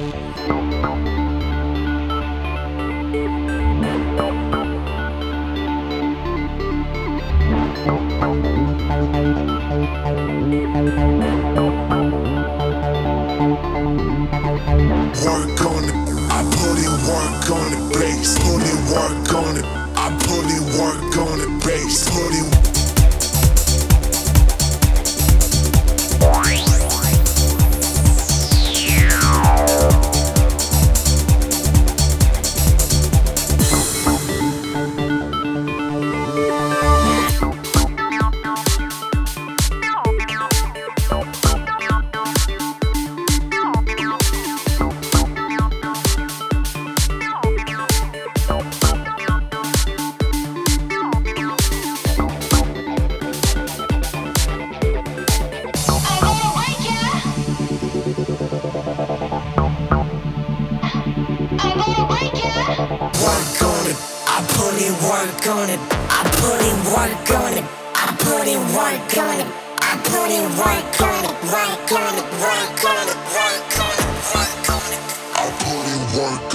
Work on it, I put in work on the bass. Put in work on it, work on it. I put in work on it. I put in work on it. Work on it. Work on it. Work on it. Work on it. I put in work.